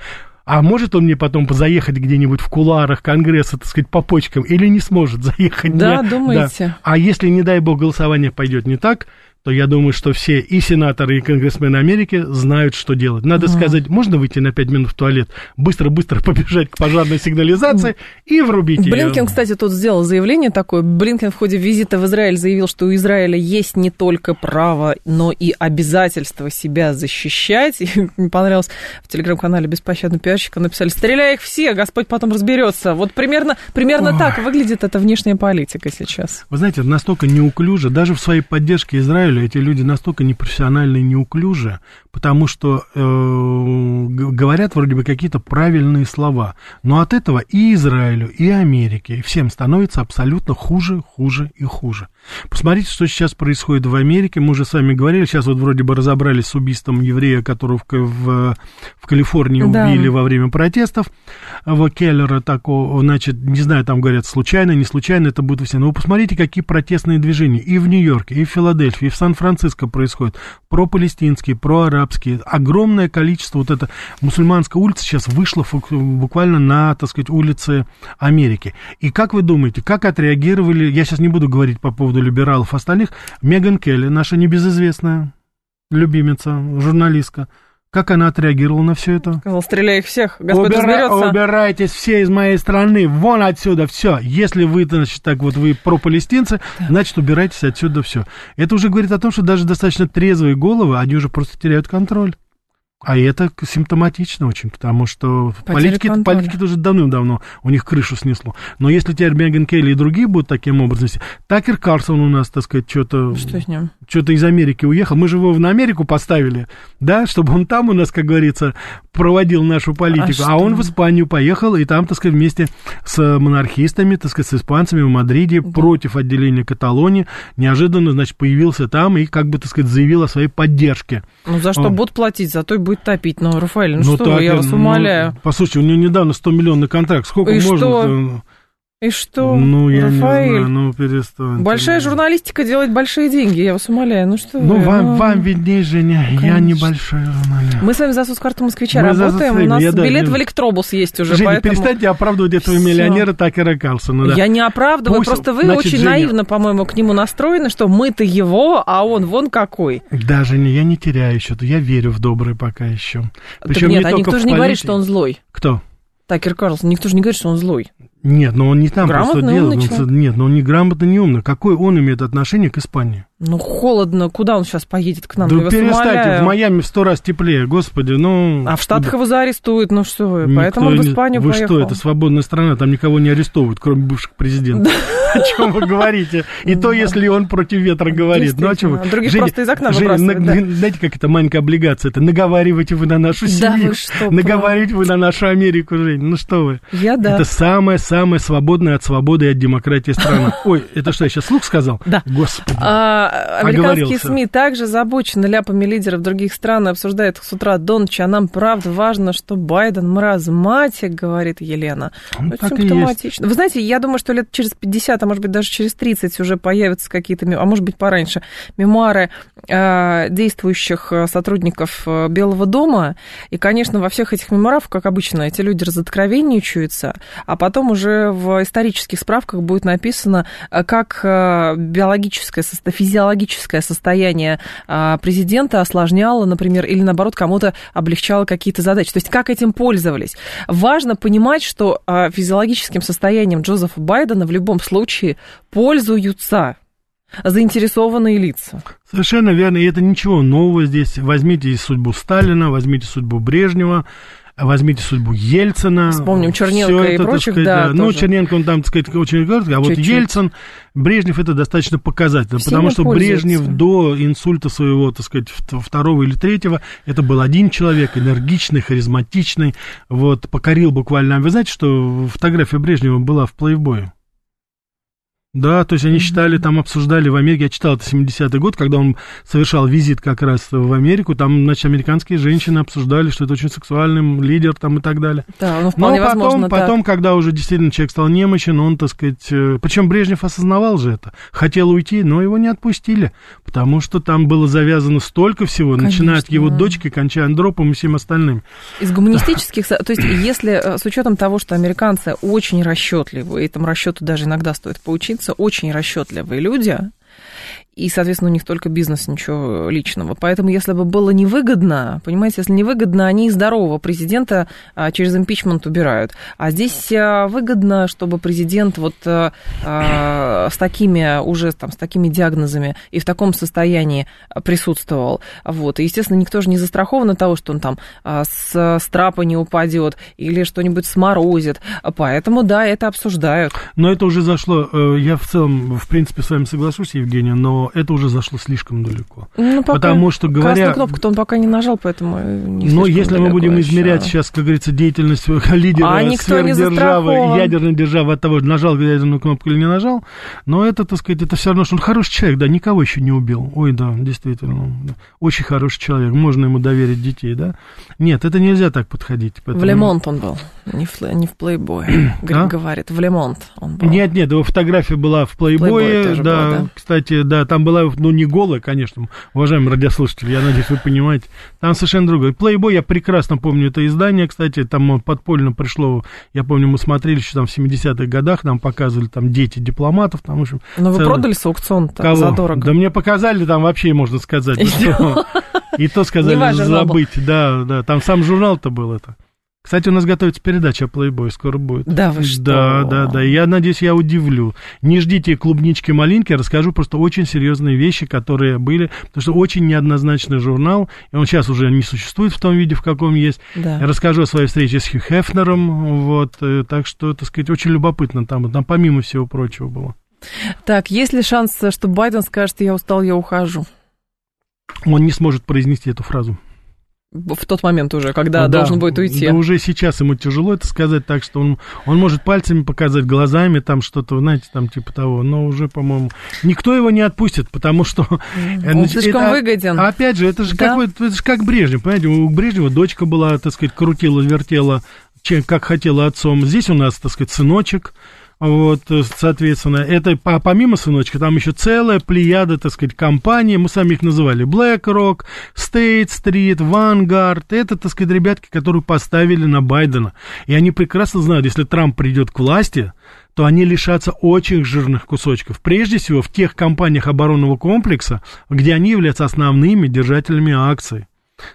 А может он мне потом заехать где-нибудь в куларах Конгресса, так сказать, по почкам, или не сможет заехать? Да, думаете? Да. А если, не дай бог, голосование пойдет не так, то я думаю, что все и сенаторы, и конгрессмены Америки знают, что делать. Надо угу. сказать, можно выйти на 5 минут в туалет, быстро-быстро побежать к пожарной сигнализации и врубить Блинкен, ее. Блинкен, кстати, тут сделал заявление такое. Блинкен в ходе визита в Израиль заявил, что у Израиля есть не только право, но и обязательство себя защищать. И мне понравилось в телеграм-канале «Беспощадный пиарщика» написали «Стреляй их все, Господь потом разберется». Вот примерно, примерно так выглядит эта внешняя политика сейчас. Вы знаете, настолько неуклюже, даже в своей поддержке Израиля Израилю эти люди настолько непрофессиональны и неуклюжи, потому что э, говорят вроде бы какие-то правильные слова, но от этого и Израилю, и Америке, и всем становится абсолютно хуже, хуже и хуже. Посмотрите, что сейчас происходит в Америке. Мы уже с вами говорили, сейчас вот вроде бы разобрались с убийством еврея, которого в, в, в Калифорнии да. убили во время протестов. Вот Келлера такого, значит, не знаю, там говорят, случайно, не случайно, это будет все. Но вы посмотрите, какие протестные движения и в Нью-Йорке, и в Филадельфии, и в Сан-Франциско происходят. Про-палестинские, про-арабские. Огромное количество вот это мусульманская улица сейчас вышла буквально на, так сказать, улицы Америки. И как вы думаете, как отреагировали, я сейчас не буду говорить по поводу либералов остальных, Меган Келли, наша небезызвестная любимица, журналистка, как она отреагировала на все это? Сказал, стреляй их всех, Господь Убира... разберется. Убирайтесь все из моей страны, вон отсюда, все. Если вы, значит, так вот, вы про-палестинцы, значит, убирайтесь отсюда все. Это уже говорит о том, что даже достаточно трезвые головы, они уже просто теряют контроль. А это симптоматично очень, потому что политики, политики тоже давным-давно у них крышу снесло. Но если теперь Меган Келли и другие будут таким образом, Такер Карсон у нас, так сказать, что-то... Что с ним? Что-то из Америки уехал. Мы же его на Америку поставили, да, чтобы он там у нас, как говорится, проводил нашу политику. А, а он в Испанию поехал, и там, так сказать, вместе с монархистами, так сказать, с испанцами в Мадриде да. против отделения Каталонии неожиданно, значит, появился там и, как бы, так сказать, заявил о своей поддержке. Ну, за что а. будут платить? За то и будет топить. Ну, Рафаэль, ну, ну что так, вы, я вас ну, умоляю. Послушайте, у него недавно 100 миллионный контракт. Сколько и можно... Что? И что, ну, я Рафаэль? Не знаю, ну, перестань. Большая журналистика делает большие деньги, я вас умоляю. Ну что Ну, вы, вам, ну... вам виднее, Женя, Конечно. я небольшой журналист. Мы с вами за карту москвича Мы работаем, у нас я, билет да, в электробус есть уже, Женя, поэтому... перестаньте оправдывать этого Всё. миллионера Такера Карлсона. Да. Я не оправдываю, Пусть, просто вы значит, очень Женя... наивно, по-моему, к нему настроены, что мы-то его, а он вон какой. Да, Женя, я не теряю счета, я верю в доброе пока еще. Причем нет, не а никто же не говорит, что он злой. Кто? Такер Карлсон, никто же не говорит, что он злой. Нет, но он не там просто делает. Он, нет, но он не грамотно, не умный. Какое он имеет отношение к Испании? Ну, холодно. Куда он сейчас поедет к нам? Да перестаньте, в Майами в сто раз теплее, господи, ну... А в Штатах его заарестуют, ну что вы, поэтому он в Испанию вы поехал. Вы что, это свободная страна, там никого не арестовывают, кроме бывших президентов. О чем вы говорите? И то, если он против ветра говорит. Ну, о чем вы? Других просто из окна выбрасывают, Знаете, как это маленькая облигация? Это наговариваете вы на нашу семью. Наговариваете вы на нашу Америку, Жень. Ну что вы? Я да. Это самая-самая свободная от свободы и от демократии страна. Ой, это что, я сейчас слух сказал? Да. Господи. Американские СМИ также озабочены ляпами лидеров других стран и обсуждают их с утра до ночи, а нам правда важно, что Байден маразматик, говорит Елена. Ну, это симптоматично. Вы знаете, я думаю, что лет через 50, а может быть даже через 30 уже появятся какие-то, а может быть пораньше, мемуары э, действующих э, сотрудников э, Белого дома. И, конечно, во всех этих мемуарах, как обычно, эти люди разоткровенничаются, а потом уже в исторических справках будет написано, как биологическое, физиологическое состояние президента осложняло, например, или наоборот кому-то облегчало какие-то задачи. То есть как этим пользовались. Важно понимать, что физиологическим состоянием Джозефа Байдена в любом случае пользуются заинтересованные лица. Совершенно верно, и это ничего нового здесь. Возьмите судьбу Сталина, возьмите судьбу Брежнева, возьмите судьбу Ельцина. Вспомним Черненко это, и прочих, сказать, да. Ну, Черненко, он там, так сказать, очень короткий, а вот Чуть-чуть. Ельцин, Брежнев это достаточно показательно, Всеми потому что Брежнев до инсульта своего, так сказать, второго или третьего, это был один человек, энергичный, харизматичный, вот, покорил буквально. Вы знаете, что фотография Брежнева была в плейбое? Да, то есть они считали, там обсуждали в Америке, я читал это 70-й год, когда он совершал визит как раз в Америку, там, значит, американские женщины обсуждали, что это очень сексуальный лидер там и так далее. Да, ну, вполне Но потом, возможно, потом когда уже действительно человек стал немощен, он, так сказать, э, причем Брежнев осознавал же это, хотел уйти, но его не отпустили, потому что там было завязано столько всего, Конечно, начиная от его дочки, кончая Андропом и всем остальным. Из гуманистических, то есть если э, с учетом того, что американцы очень расчетливы, и этому расчету даже иногда стоит поучиться, очень расчетливые люди, и, соответственно, у них только бизнес, ничего личного. Поэтому, если бы было невыгодно, понимаете, если невыгодно, они здорового президента а, через импичмент убирают. А здесь а, выгодно, чтобы президент вот а, с такими уже там, с такими диагнозами и в таком состоянии присутствовал. Вот. И, естественно, никто же не застрахован от того, что он там с, с трапа не упадет или что-нибудь сморозит. Поэтому, да, это обсуждают. Но это уже зашло, э, я в целом, в принципе, с вами соглашусь, Евгения, но это уже зашло слишком далеко. Ну, пока Потому что, говоря... Красную кнопку-то он пока не нажал, поэтому не Но если мы будем еще. измерять сейчас, как говорится, деятельность лидера а сверхдержавы, ядерной державы от того, нажал ядерную кнопку или не нажал, но это, так сказать, это все равно, что он хороший человек, да, никого еще не убил. Ой, да, действительно, очень хороший человек, можно ему доверить детей, да. Нет, это нельзя так подходить. Поэтому... В Лемонт он был, не в, не в Плейбое, а? говорит, в Лемонт он был. Нет, нет, его фотография была в Плейбое, да, была, да, кстати, да, там была, ну, не голая, конечно, уважаемые радиослушатели, я надеюсь, вы понимаете, там совершенно другое. Плейбой, я прекрасно помню это издание, кстати, там подпольно пришло, я помню, мы смотрели еще там в 70-х годах, нам показывали там дети дипломатов, там, в общем. Но вы целый... продали с аукциона-то задорого. Да мне показали там вообще, можно сказать, и то сказали забыть, да, да, там сам журнал-то был это. Кстати, у нас готовится передача плейбой, скоро будет. Да, вы что? Да, да, да. Я надеюсь, я удивлю. Не ждите клубнички-малинки, расскажу просто очень серьезные вещи, которые были, потому что очень неоднозначный журнал, и он сейчас уже не существует в том виде, в каком есть. Да. Я расскажу о своей встрече с Хью Хефнером, вот, э, так что, так сказать, очень любопытно там, там помимо всего прочего было. Так, есть ли шанс, что Байден скажет, я устал, я ухожу? Он не сможет произнести эту фразу в тот момент уже, когда да, должен будет уйти. Да, уже сейчас ему тяжело это сказать, так что он, он может пальцами показать, глазами там что-то, знаете, там типа того, но уже, по-моему, никто его не отпустит, потому что... Он слишком это, выгоден. Опять же, это же, да? как, это же как Брежнев, понимаете, у Брежнева дочка была, так сказать, крутила, вертела, как хотела отцом. Здесь у нас, так сказать, сыночек, вот, э, соответственно, это помимо сыночка, там еще целая плеяда, так сказать, компаний. Мы сами их называли BlackRock, State Street, Vanguard. Это, так сказать, ребятки, которые поставили на Байдена. И они прекрасно знают, если Трамп придет к власти, то они лишатся очень жирных кусочков. Прежде всего, в тех компаниях оборонного комплекса, где они являются основными держателями акций.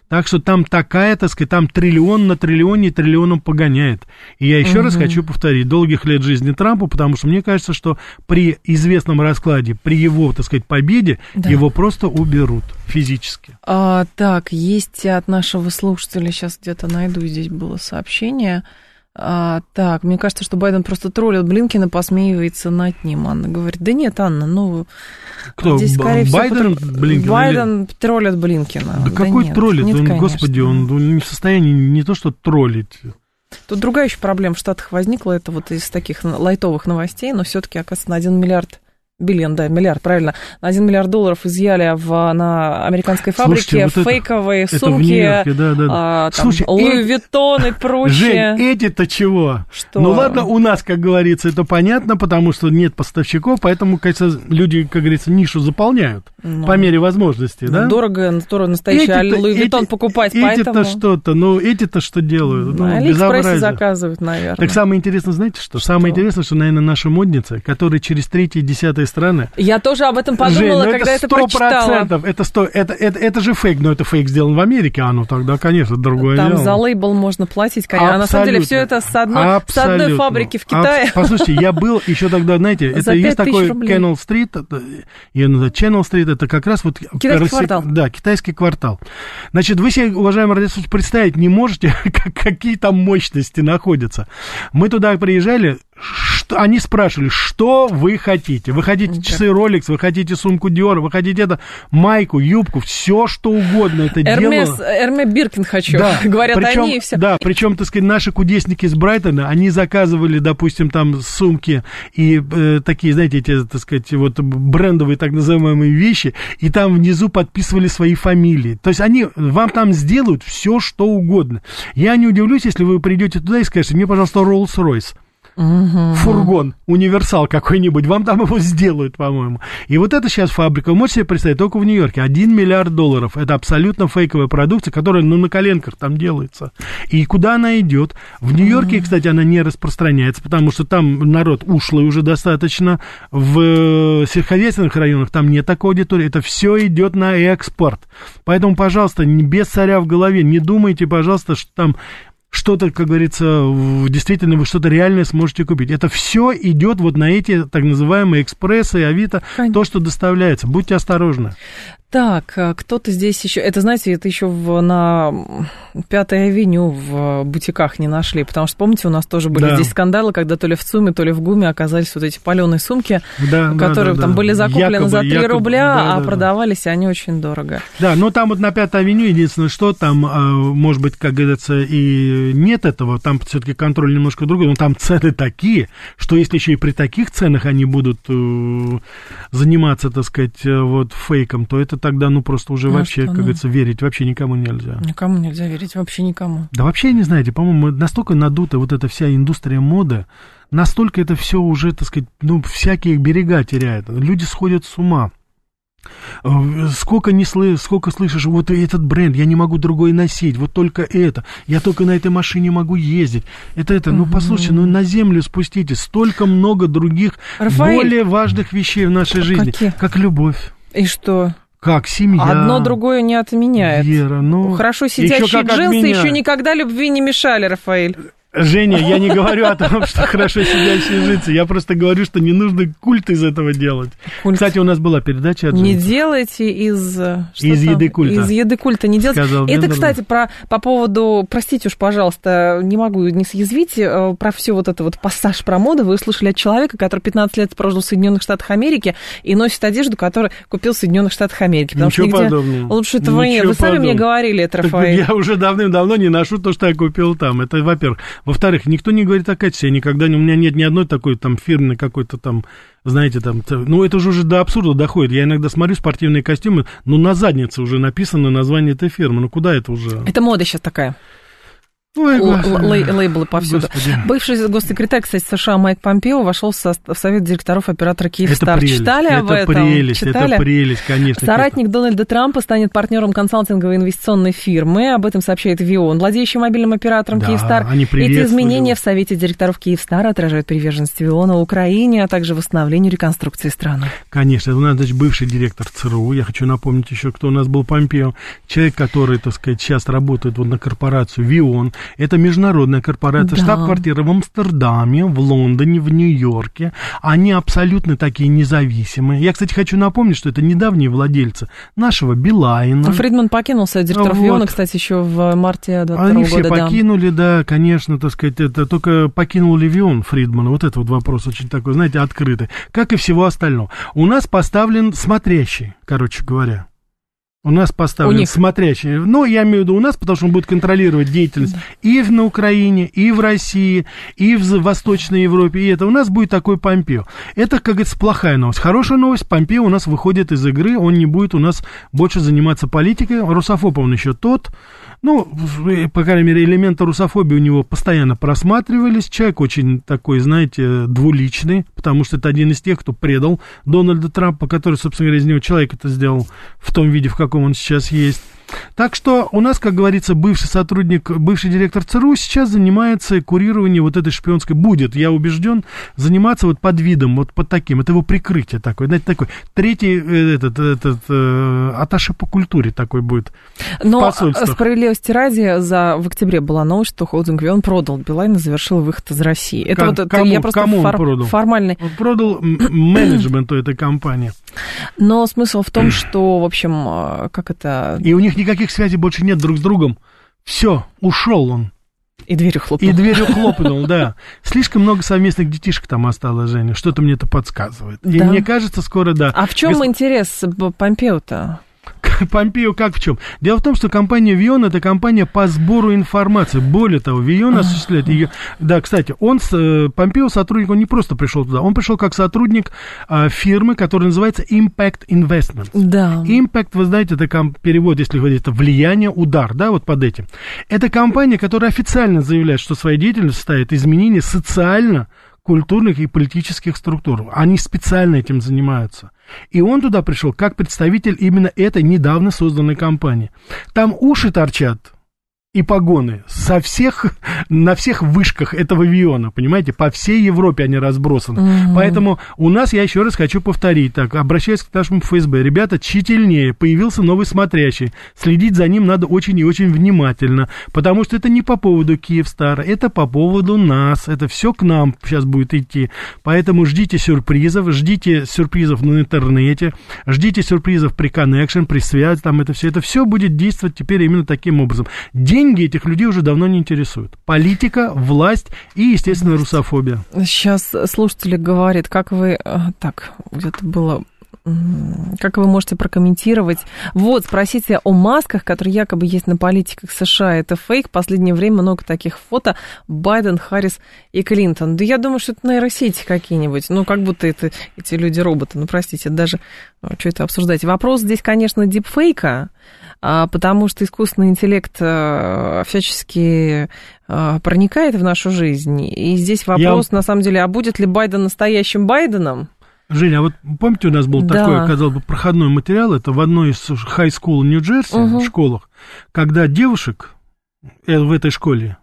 Так что там такая, так сказать, там триллион на триллионе триллионом погоняет. И я еще угу. раз хочу повторить, долгих лет жизни Трампу, потому что мне кажется, что при известном раскладе, при его, так сказать, победе, да. его просто уберут физически. А, так, есть от нашего слушателя, сейчас где-то найду, здесь было сообщение. А, так, мне кажется, что Байден просто троллит Блинкина, посмеивается над ним. Анна говорит, да нет, Анна, ну... Кто, здесь, скорее Байден всего, Блинкин? Байден или... троллит Блинкина. Да, да какой нет, троллит? Нет, он, конечно. господи, он, он не в состоянии не то что троллить. Тут другая еще проблема в Штатах возникла, это вот из таких лайтовых новостей, но все-таки, оказывается, на 1 миллиард Биллион, да, миллиард, правильно. На 1 миллиард долларов изъяли в, на американской фабрике Слушайте, вот фейковые это, сумки, это да, да. А, там, Слушай, Louis Vuitton и прочее. Жень, эти-то чего? Что? Ну ладно, у нас, как говорится, это понятно, потому что нет поставщиков, поэтому, кажется, люди, как говорится, нишу заполняют ну, по мере возможности, ну, да? Дорого, дорого настоящий эти Louis Vuitton эти, покупать, эти поэтому... Эти-то что-то, ну эти-то что делают? Ну, Алиэкспрессе заказывают, наверное. Так самое интересное, знаете что? что? Самое интересное, что, наверное, наша модница, которая через третьи и разные страны. Я тоже об этом подумала, Жень, ну когда это, это прочитала. Это, 100, это, это, это же фейк, но это фейк сделан в Америке, а ну тогда, конечно, другое Там дело. за лейбл можно платить, конечно. А на самом деле все это с одной, с одной фабрики в Китае. А, послушайте, я был еще тогда, знаете, это есть такой Canal Street, ее называют Channel Street, это как раз вот... Китайский рассек... квартал. Да, китайский квартал. Значит, вы себе, уважаемые радиослушатели, представить не можете, какие там мощности находятся. Мы туда приезжали, что, они спрашивали, что вы хотите? Вы хотите часы Rolex, вы хотите сумку Dior, вы хотите это, майку, юбку, все что угодно это Эрмес, дело. Эрме Биркин хочу, да, говорят причем, они и все. Да, причем, так сказать, наши кудесники из Брайтона, они заказывали, допустим, там сумки и э, такие, знаете, эти, так сказать, вот брендовые так называемые вещи, и там внизу подписывали свои фамилии. То есть они вам там сделают все, что угодно. Я не удивлюсь, если вы придете туда и скажете, мне, пожалуйста, Rolls-Royce. Угу. фургон, универсал какой-нибудь, вам там его сделают, по-моему. И вот это сейчас фабрика, вы можете себе представить, только в Нью-Йорке, 1 миллиард долларов, это абсолютно фейковая продукция, которая, ну, на коленках там делается. И куда она идет? В Нью-Йорке, кстати, она не распространяется, потому что там народ ушлый уже достаточно, в э, сельскохозяйственных районах там нет такой аудитории, это все идет на экспорт. Поэтому, пожалуйста, без царя в голове, не думайте, пожалуйста, что там что-то, как говорится, действительно вы что-то реальное сможете купить. Это все идет вот на эти так называемые экспрессы, авито, Конечно. то, что доставляется. Будьте осторожны. Так, а кто-то здесь еще... Это, знаете, это еще в, на Пятой авеню в бутиках не нашли, потому что, помните, у нас тоже были да. здесь скандалы, когда то ли в ЦУМе, то ли в ГУМе оказались вот эти паленые сумки, да, которые да, да, там да. были закуплены якобы, за 3 якобы, рубля, да, а да, продавались да. они очень дорого. Да, но там вот на Пятой авеню единственное, что там, а, может быть, как говорится, и нет этого, там все-таки контроль немножко другой, но там цены такие, что если еще и при таких ценах они будут э, заниматься, так сказать, э, вот фейком, то это тогда, ну, просто уже ну, вообще, что, как ну? говорится, верить вообще никому нельзя. Никому нельзя верить, вообще никому. Да вообще, не знаете, по-моему, настолько надута вот эта вся индустрия моды, настолько это все уже, так сказать, ну, всякие берега теряет. Люди сходят с ума. Э, сколько, не сл... сколько слышишь, вот этот бренд, я не могу другой носить, вот только это, я только на этой машине могу ездить. Это, это, ну, послушайте, ну, на землю спустите, столько много других Рафаэль, более важных вещей в нашей жизни, какие? как любовь. И что? Как семья? Одно другое не отменяет. Вера, ну... Хорошо сидящие джинсы еще никогда любви не мешали, Рафаэль. Женя, я не говорю о том, что хорошо сидящие житься. Я просто говорю, что не нужно культ из этого делать. Культ. Кстати, у нас была передача от Не делайте из... Из там? еды культа. Из еды культа не делайте. Сказал Это, кстати, про, по поводу... Простите уж, пожалуйста, не могу не съязвить. Э, про все вот это вот пассаж про моду вы услышали от человека, который 15 лет прожил в Соединенных Штатах Америки и носит одежду, которую купил в Соединенных Штатах Америки. Потому Ничего что подобного. Лучше этого Ничего нет. Вы сами подобного. мне говорили это, Рафаэль. Я уже давным-давно не ношу то, что я купил там. Это, во-первых. Во-вторых, никто не говорит о качестве. Я никогда, у меня нет ни одной такой там фирменной какой-то там, знаете, там, ну это же уже до абсурда доходит. Я иногда смотрю спортивные костюмы, ну на заднице уже написано название этой фирмы. Ну куда это уже? Это мода сейчас такая. Ой, лей, лейблы повсюду. Господи. Бывший госсекретарь, кстати, США Майк Помпео вошел в, в совет директоров оператора Киевстар. Читали это об этом? Прелесть, Читали? Это прелесть, конечно. Соратник Дональда Трампа станет партнером консалтинговой инвестиционной фирмы. Об этом сообщает ВИОН, владеющий мобильным оператором да, Киевстар. Эти изменения в совете директоров Киевстара отражают приверженность ВИОНа Украине, а также восстановлению реконструкции страны. Конечно, это у нас значит, бывший директор ЦРУ. Я хочу напомнить еще, кто у нас был Помпео. Человек, который, так сказать, сейчас работает вот на корпорацию ВИОН это международная корпорация, да. штаб-квартира в Амстердаме, в Лондоне, в Нью-Йорке. Они абсолютно такие независимые. Я, кстати, хочу напомнить, что это недавние владельцы нашего Билайна. Фридман покинул совет директоров вот. Виона, кстати, еще в марте 22 Они все покинули, да. да, конечно, так сказать, это только покинул ли Вион Фридмана? Вот это вот вопрос очень такой, знаете, открытый. Как и всего остального. У нас поставлен смотрящий, короче говоря. У нас поставлен у них. смотрящий. Ну, я имею в виду у нас, потому что он будет контролировать деятельность да. и на Украине, и в России, и в Восточной Европе. И это у нас будет такой Помпео. Это, как говорится, плохая новость. Хорошая новость. Помпео у нас выходит из игры. Он не будет у нас больше заниматься политикой. Русофоб он еще тот. Ну, по крайней мере, элементы русофобии у него постоянно просматривались. Человек очень такой, знаете, двуличный, потому что это один из тех, кто предал Дональда Трампа, который, собственно говоря, из него человек это сделал в том виде, в каком он сейчас есть. Так что у нас, как говорится, бывший сотрудник, бывший директор ЦРУ сейчас занимается курированием вот этой шпионской, будет, я убежден, заниматься вот под видом, вот под таким, это его прикрытие такое, знаете, такой третий э, этот, этот э, аташе по культуре такой будет Но справедливости ради, за, в октябре была новость, что холдинг Вион продал Билайн и завершил выход из России. Это как, вот кому, я просто кому фор, он продал? формальный... Он продал менеджменту этой компании. Но смысл в том, что, в общем, э, как это... И у них никаких связей больше нет друг с другом. Все, ушел он. И дверью хлопнул. И дверью хлопнул, да. Слишком много совместных детишек там осталось, Женя. Что-то мне это подсказывает. И мне кажется, скоро да. А в чем Гос... интерес Помпео-то? Помпео как в чем? Дело в том, что компания Вион это компания по сбору информации. Более того, Вион осуществляет ее. Да, кстати, он э, Помпео сотрудник, он не просто пришел туда, он пришел как сотрудник а, фирмы, которая называется Impact Investment. Да. Impact, вы знаете, это ком- перевод, если говорить, это влияние, удар, да, вот под этим. Это компания, которая официально заявляет, что своя деятельность состоит изменение социально культурных и политических структур. Они специально этим занимаются. И он туда пришел как представитель именно этой недавно созданной компании. Там уши торчат и погоны со всех, на всех вышках этого авиона, понимаете, по всей Европе они разбросаны. Угу. Поэтому у нас, я еще раз хочу повторить, так, обращаясь к нашему ФСБ, ребята, тщательнее, появился новый смотрящий, следить за ним надо очень и очень внимательно, потому что это не по поводу Киевстара, это по поводу нас, это все к нам сейчас будет идти, поэтому ждите сюрпризов, ждите сюрпризов на интернете, ждите сюрпризов при коннекшн, при связи, там это все, это все будет действовать теперь именно таким образом. День деньги этих людей уже давно не интересуют. Политика, власть и, естественно, русофобия. Сейчас слушатели говорят, как вы... Э, так, где-то было как вы можете прокомментировать? Вот, спросите о масках, которые якобы есть на политиках США. Это фейк. В последнее время много таких фото. Байден, Харрис и Клинтон. Да я думаю, что это нейросети какие-нибудь. Ну, как будто это эти люди роботы. Ну, простите, даже ну, что это обсуждать. Вопрос здесь, конечно, дипфейка. А, потому что искусственный интеллект э, всячески э, проникает в нашу жизнь. И здесь вопрос, Я... на самом деле, а будет ли Байден настоящим Байденом? Женя, а вот помните, у нас был да. такой, казалось бы, проходной материал, это в одной из хай-скул Нью-Джерси, угу. школах, когда девушек э, в этой школе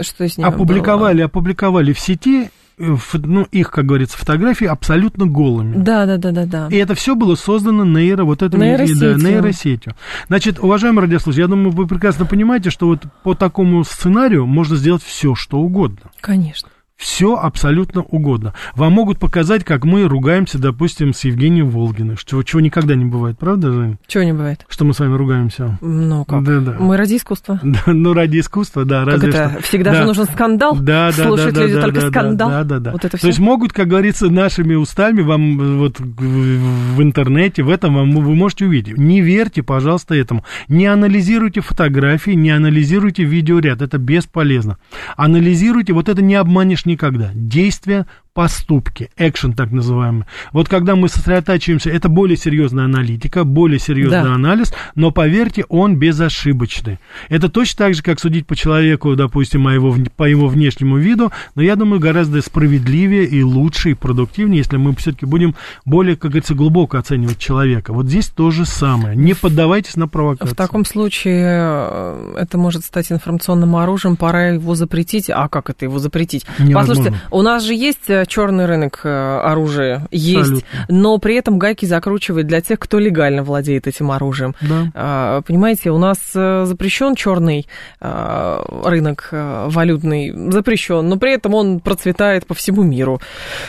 что с опубликовали, было? опубликовали в сети ну, их, как говорится, фотографии абсолютно голыми. Да, да, да, да, да. И это все было создано нейро, вот этой нейросетью. Да, нейросетью. Значит, уважаемые радиослушатели, я думаю, вы прекрасно понимаете, что вот по такому сценарию можно сделать все, что угодно. Конечно все абсолютно угодно. Вам могут показать, как мы ругаемся, допустим, с Евгением Волгиной, что, чего никогда не бывает, правда, Жень? Чего не бывает? Что мы с вами ругаемся. Ну, как? Да, да. Мы ради искусства. Да, ну, ради искусства, да, как разве это? что. Всегда да. же нужен скандал? Да, да, Слушать да, люди да, только да, скандал? Да, да, да. Вот это все? То есть могут, как говорится, нашими устами вам вот в интернете, в этом вам, вы можете увидеть. Не верьте, пожалуйста, этому. Не анализируйте фотографии, не анализируйте видеоряд, это бесполезно. Анализируйте, вот это не обманешь никогда. Действия поступки, экшен так называемый. Вот когда мы сосредотачиваемся, это более серьезная аналитика, более серьезный да. анализ, но поверьте, он безошибочный. Это точно так же, как судить по человеку, допустим, по его, по его внешнему виду, но я думаю, гораздо справедливее и лучше и продуктивнее, если мы все-таки будем более, как говорится, глубоко оценивать человека. Вот здесь то же самое. Не поддавайтесь на провокацию. В таком случае э, это может стать информационным оружием, пора его запретить. А как это его запретить? Невозможно. Послушайте, у нас же есть э, черный рынок э, оружия есть, Абсолютно. но при этом гайки закручивает для тех, кто легально владеет этим оружием. Да. А, понимаете, у нас э, запрещен черный э, рынок валютный, запрещен, но при этом он процветает по всему миру.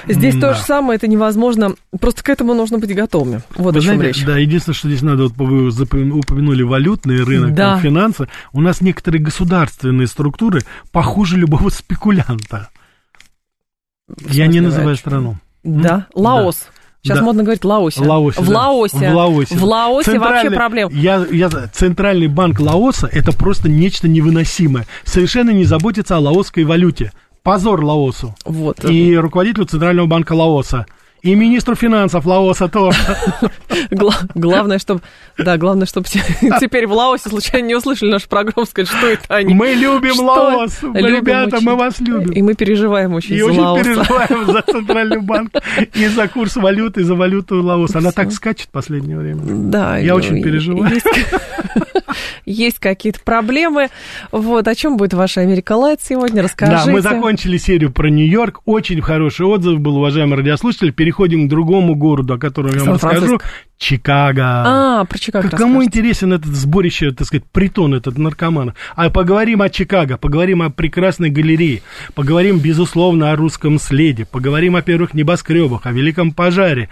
Здесь да. то же самое, это невозможно, просто к этому нужно быть готовыми. Вот Вы о чем знаете, речь. Да, единственное, что здесь надо, вот вы упомянули валютный рынок, да. финансы, у нас некоторые государственные структуры похуже любого спекулянта. Я не называю страну. Да, Лаос. Да. Сейчас да. модно говорить Лаосе. Лаосе в, да. Лаосе. в Лаосе. В Лаосе вообще проблем. Я, я, Центральный банк Лаоса это просто нечто невыносимое. Совершенно не заботится о лаосской валюте. Позор Лаосу. Вот. И руководителю Центрального банка Лаоса. И министру финансов Лаоса тоже. Главное, чтобы... Да, главное, чтобы теперь в Лаосе случайно не услышали нашу программу, сказать, что это они. Мы любим Лаос. Ребята, мы вас любим. И мы переживаем очень и за очень переживаем за Центральный банк и за курс валюты, и за валюту Лаоса. Она так скачет в последнее время. Да. Я очень переживаю. Есть какие-то проблемы. Вот, о чем будет ваша Америка Лайт сегодня? Расскажите. Да, мы закончили серию про Нью-Йорк. Очень хороший отзыв был, уважаемый радиослушатель. Переходим к другому городу, о котором я вам расскажу. Чикаго. А, про Чикаго Кому интересен этот сборище, так сказать, притон этот наркоманов? А поговорим о Чикаго, поговорим о прекрасной галерее, поговорим, безусловно, о русском следе, поговорим о первых небоскребах, о великом пожаре.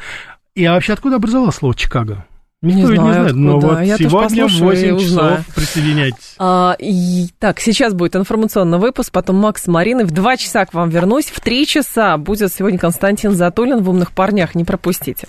И а вообще откуда образовалось слово Чикаго? Никто не, знаю, не знает, но вот Я сегодня в 8 часов присоединяйтесь. А, и, так, сейчас будет информационный выпуск, потом Макс с Мариной. В 2 часа к вам вернусь. В 3 часа будет сегодня Константин Затулин в «Умных парнях». Не пропустите.